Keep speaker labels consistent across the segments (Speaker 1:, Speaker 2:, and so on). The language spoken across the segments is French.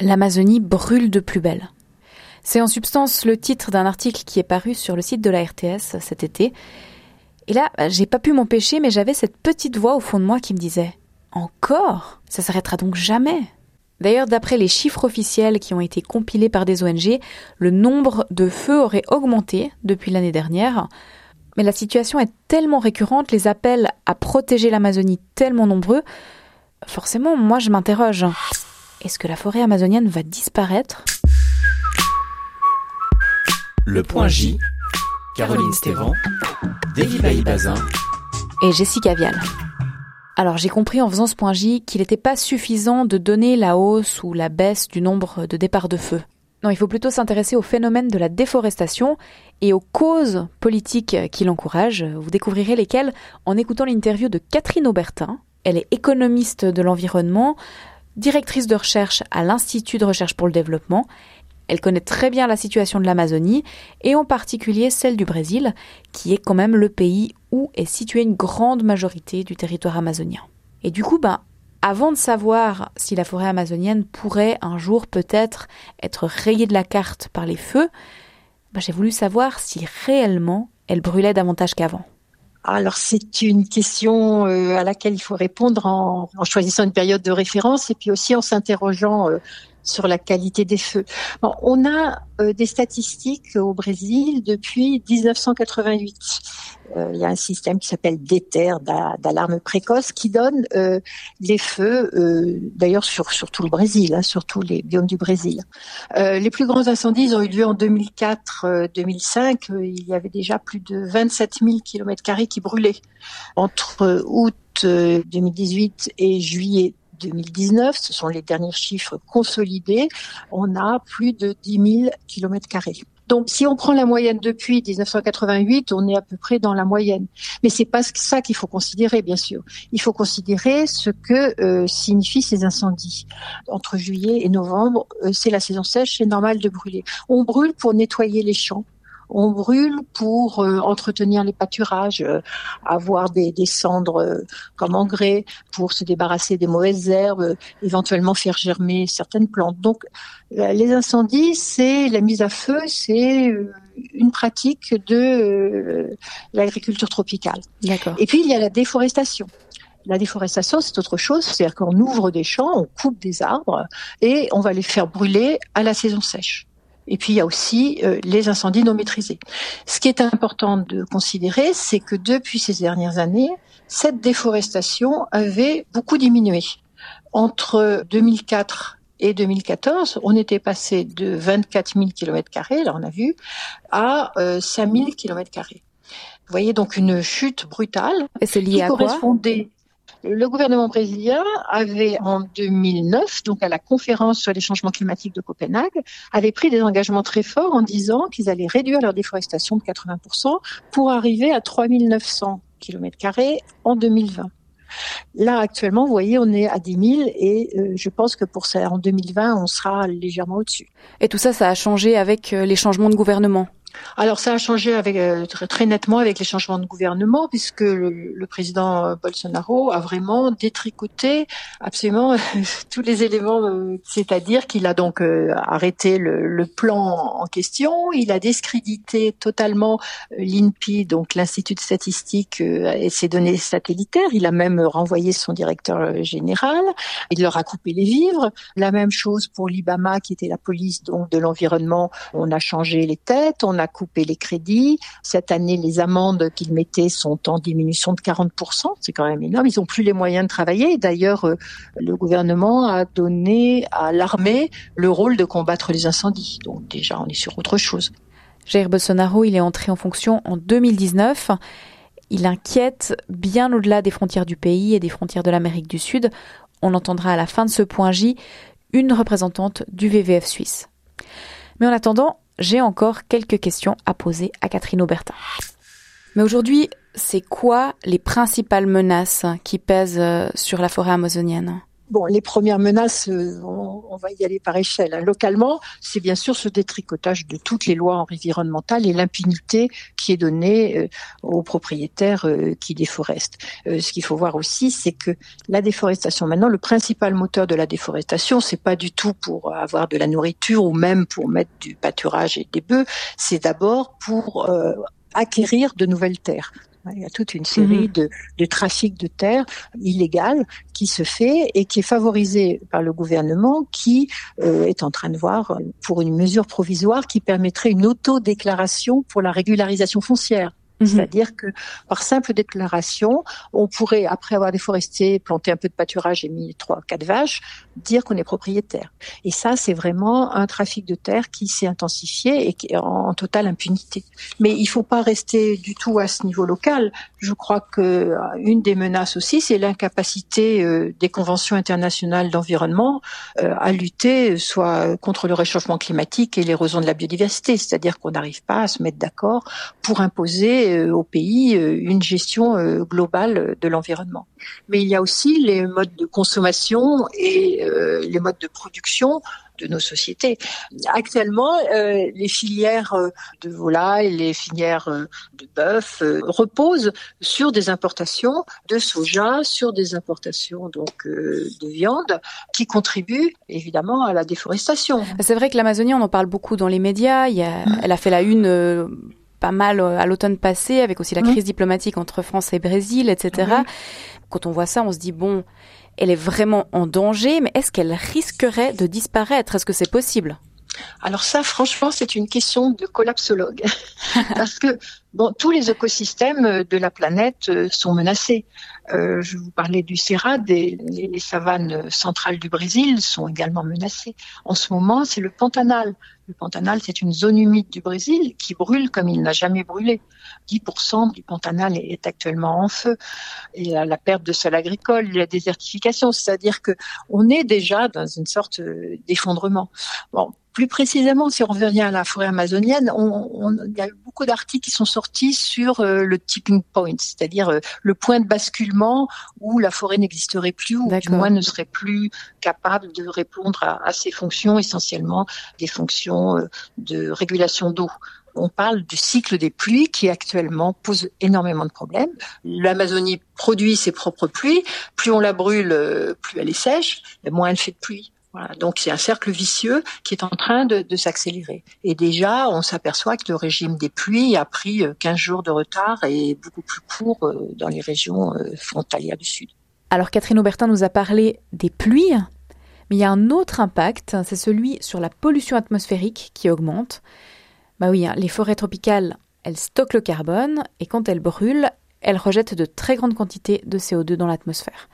Speaker 1: L'Amazonie brûle de plus belle. C'est en substance le titre d'un article qui est paru sur le site de la RTS cet été. Et là, j'ai pas pu m'empêcher, mais j'avais cette petite voix au fond de moi qui me disait Encore? Ça s'arrêtera donc jamais D'ailleurs, d'après les chiffres officiels qui ont été compilés par des ONG, le nombre de feux aurait augmenté depuis l'année dernière. Mais la situation est tellement récurrente, les appels à protéger l'Amazonie tellement nombreux, forcément, moi je m'interroge. Est-ce que la forêt amazonienne va disparaître?
Speaker 2: Le point J, Caroline Stévan, David Bazin
Speaker 1: et Jessica Vial. Alors j'ai compris en faisant ce point J qu'il n'était pas suffisant de donner la hausse ou la baisse du nombre de départs de feu. Non, il faut plutôt s'intéresser au phénomène de la déforestation et aux causes politiques qui l'encouragent. Vous découvrirez lesquelles en écoutant l'interview de Catherine Aubertin. Elle est économiste de l'environnement, directrice de recherche à l'Institut de recherche pour le développement. Elle connaît très bien la situation de l'Amazonie et en particulier celle du Brésil, qui est quand même le pays où est située une grande majorité du territoire amazonien. Et du coup, ben, avant de savoir si la forêt amazonienne pourrait un jour peut-être être rayée de la carte par les feux, ben, j'ai voulu savoir si réellement elle brûlait davantage qu'avant.
Speaker 3: Alors c'est une question euh, à laquelle il faut répondre en, choisissant une période de référence et puis aussi en s'interrogeant euh, sur la qualité des feux. on a euh, des statistiques au Brésil depuis 1988. Euh, il y a un système qui s'appelle DETER, d'alarme précoce, qui donne euh, les feux, d'ailleurs sur, sur tout le Brésil, hein, sur tous les biomes du Brésil. les plus grands incendies ont eu lieu en 2004-2005. il y avait déjà plus de 27 000 km qui brûlaient. Entre août 2018 et juillet 2019, ce sont les derniers chiffres consolidés, on a plus de 10 000 km donc, si on prend la moyenne depuis 1988, on est à peu près dans la moyenne. Mais c'est pas ça qu'il faut considérer, bien sûr. Il faut considérer ce que euh, signifient ces incendies. Entre juillet et novembre, euh, c'est la saison sèche, c'est normal de brûler. On brûle pour nettoyer les champs on brûle pour euh, entretenir les pâturages, euh, avoir des, cendres euh, comme engrais, pour se débarrasser des mauvaises herbes, éventuellement faire germer certaines plantes. Donc les incendies, c'est la mise à feu, c'est une pratique de l'agriculture tropicale. Et puis il y a la déforestation. La déforestation, c'est autre chose, c'est-à-dire qu'on ouvre des champs, on coupe des arbres et on va les faire brûler à la saison sèche. Et puis il y a aussi euh, les incendies non maîtrisés. Ce qui est important de considérer, c'est que depuis ces dernières années, cette déforestation avait beaucoup diminué. Entre 2004 et 2014, on était passé de 24 000 km là on a vu, à euh, 5 000 km Vous voyez donc une chute brutale.
Speaker 1: Et c'est lié à
Speaker 3: correspondait le gouvernement brésilien avait en 2009, donc à la conférence sur les changements climatiques de Copenhague, avait pris des engagements très forts en disant qu'ils allaient réduire leur déforestation de 80% pour arriver à 3900 km en 2020. Là, actuellement, vous voyez, on est à 10 000 et euh, je pense que pour ça, en 2020, on sera légèrement au-dessus.
Speaker 1: Et tout ça, ça a changé avec euh, les changements de gouvernement
Speaker 3: alors ça a changé avec, euh, très, nettement avec les changements de gouvernement puisque le, président euh, Bolsonaro a vraiment détricoté absolument tous les éléments, euh, c'est-à-dire qu'il a donc arrêté le, plan en question, il a discrédité totalement l'INPI, donc l'Institut de statistique et ses données satellitaires, il a même renvoyé son directeur général, il leur a coupé les vivres, la même chose pour l'IBAMA qui était la police donc de l'environnement, on a changé les têtes, a coupé les crédits. Cette année, les amendes qu'ils mettaient sont en diminution de 40%. C'est quand même énorme. Ils n'ont plus les moyens de travailler. D'ailleurs, euh, le gouvernement a donné à l'armée le rôle de combattre les incendies. Donc déjà, on est sur autre chose.
Speaker 1: Jair Bolsonaro, il est entré en fonction en 2019. Il inquiète bien au-delà des frontières du pays et des frontières de l'Amérique du Sud. On entendra à la fin de ce point J une représentante du VVF suisse. Mais en attendant, j'ai encore quelques questions à poser à Catherine Aubertin. Mais aujourd'hui, c'est quoi les principales menaces qui pèsent euh, sur la forêt amazonienne?
Speaker 3: Bon, les premières menaces, euh, on, va y aller par échelle. Hein. Localement, c'est bien sûr ce détricotage de toutes les lois environnementales et l'impunité qui est donnée euh, aux propriétaires euh, qui déforestent. ce qu'il faut voir aussi, c'est que la déforestation, maintenant, le principal moteur de la déforestation, c'est pas du tout pour avoir de la nourriture ou même pour mettre du pâturage et des bœufs, c'est d'abord pour acquérir de nouvelles terres. Il y a toute une série mhm. de, de trafics de terre illégal qui se fait et qui est favorisé par le gouvernement qui euh, est en train de voir euh, pour une mesure provisoire qui permettrait une autodéclaration pour la régularisation foncière. Mhm. C'est-à-dire que par simple déclaration, on pourrait, après avoir déforesté, planté un peu de pâturage et mis trois, quatre vaches, dire qu'on est propriétaire. Et ça, c'est vraiment un trafic de terre qui s'est intensifié et qui est en, totale impunité. Mais il faut pas rester du tout à ce niveau local. Je crois que euh, une des menaces aussi, c'est l'incapacité euh, des conventions internationales d'environnement euh, à lutter soit contre le réchauffement climatique et l'érosion de la biodiversité. C'est-à-dire qu'on n'arrive pas à se mettre d'accord pour imposer euh, au pays euh, une gestion euh, globale de l'environnement. Mais il y a aussi les modes de consommation et les modes de production de nos sociétés. Actuellement, les filières de volaille, les filières de bœuf reposent sur des importations de soja, sur des importations donc de viande, qui contribuent évidemment à la déforestation.
Speaker 1: C'est vrai que l'Amazonie, on en parle beaucoup dans les médias. Il y a, mmh. Elle a fait la une pas mal euh, à l'automne passé, avec aussi la crise diplomatique entre France et Brésil, etc. Quand on voit ça, on se dit, bon, elle est vraiment en danger, mais est-ce qu'elle risquerait de disparaître? Est-ce que c'est possible?
Speaker 3: Alors ça, franchement, c'est une question de collapsologue, parce que bon, tous les écosystèmes de la planète euh, sont menacés. Euh, je vous parlais du Cerrado, les, les, savanes centrales du Brésil sont également menacées. En ce moment, c'est le Pantanal. Le Pantanal, c'est une zone humide du Brésil qui brûle comme il n'a jamais brûlé. 10% du Pantanal est actuellement en feu. Et la, la perte de sol agricole, la désertification, c'est-à-dire que on est déjà dans une sorte d'effondrement. Bon, plus précisément, si on revient à la forêt amazonienne, on, il y a eu beaucoup d'articles qui sont sortis sur euh, le tipping point, c'est-à-dire euh, le point de basculement où la forêt n'existerait plus ou du moins ne serait plus capable de répondre à, à ses fonctions, essentiellement des fonctions euh, de régulation d'eau on parle du cycle des pluies qui actuellement pose énormément de problèmes. L'Amazonie produit ses propres pluies. Plus on la brûle, plus elle est sèche, et moins elle fait de pluie. Donc c'est un cercle vicieux qui est en train de, de s'accélérer. Et déjà, on s'aperçoit que le régime des pluies a pris 15 euh, jours de retard et beaucoup plus court euh, dans les régions euh, frontalières du Sud.
Speaker 1: Alors Catherine Aubertin nous a parlé des pluies, mais il y a un autre impact, c'est celui sur la pollution atmosphérique qui augmente. Bah oui, hein, les forêts tropicales, elles stockent le carbone et quand elles brûlent, elles rejettent de très grandes quantités de CO2 dans l'atmosphère.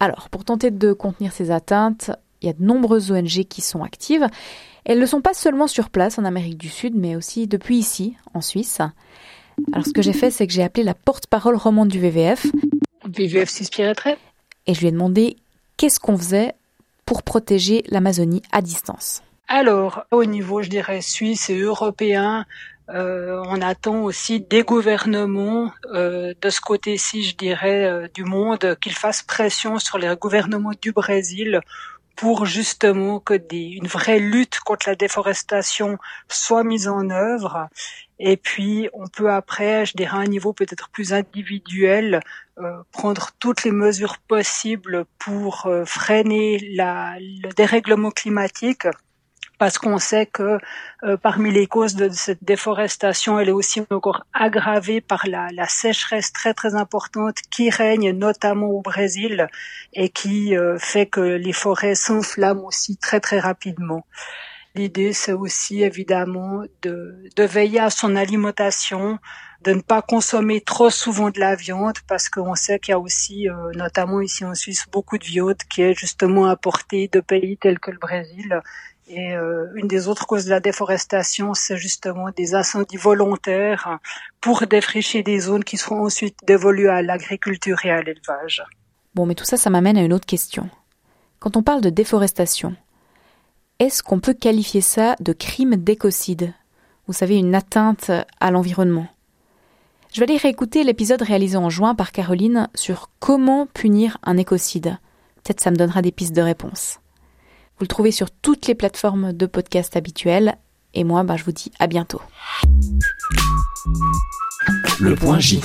Speaker 1: Alors, pour tenter de contenir ces atteintes, il y a de nombreuses ONG qui sont actives. Elles ne sont pas seulement sur place en Amérique du Sud, mais aussi depuis ici, en Suisse. Alors ce que j'ai fait, c'est que j'ai appelé la porte-parole romande du WWF.
Speaker 3: WWF s'inspirait très.
Speaker 1: Et je lui ai demandé qu'est-ce qu'on faisait pour protéger l'Amazonie à distance.
Speaker 4: Alors, au niveau, je dirais, suisse et européen, euh, on attend aussi des gouvernements euh, de ce côté-ci, je dirais, euh, du monde, qu'ils fassent pression sur les gouvernements du Brésil pour justement que des, une vraie lutte contre la déforestation soit mise en œuvre. Et puis, on peut après, je dirais à un niveau peut-être plus individuel, euh, prendre toutes les mesures possibles pour euh, freiner la, le dérèglement climatique parce qu'on sait que euh, parmi les causes de cette déforestation, elle est aussi encore aggravée par la, la sécheresse très très importante qui règne notamment au Brésil et qui euh, fait que les forêts s'enflamment aussi très très rapidement. L'idée, c'est aussi évidemment de, de veiller à son alimentation, de ne pas consommer trop souvent de la viande parce qu'on sait qu'il y a aussi, euh, notamment ici en Suisse, beaucoup de viande qui est justement importée de pays tels que le Brésil et euh, une des autres causes de la déforestation, c'est justement des incendies volontaires pour défricher des zones qui seront ensuite dévolues à l'agriculture et à l'élevage.
Speaker 1: Bon, mais tout ça, ça m'amène à une autre question. Quand on parle de déforestation, est-ce qu'on peut qualifier ça de crime d'écocide? Vous savez, une atteinte à l'environnement. Je vais aller réécouter l'épisode réalisé en juin par Caroline sur comment punir un écocide. Peut-être ça me donnera des pistes de réponse. Vous le trouvez sur toutes les plateformes de podcast habituelles. Et moi, bah, je vous dis à bientôt.
Speaker 2: Le point J.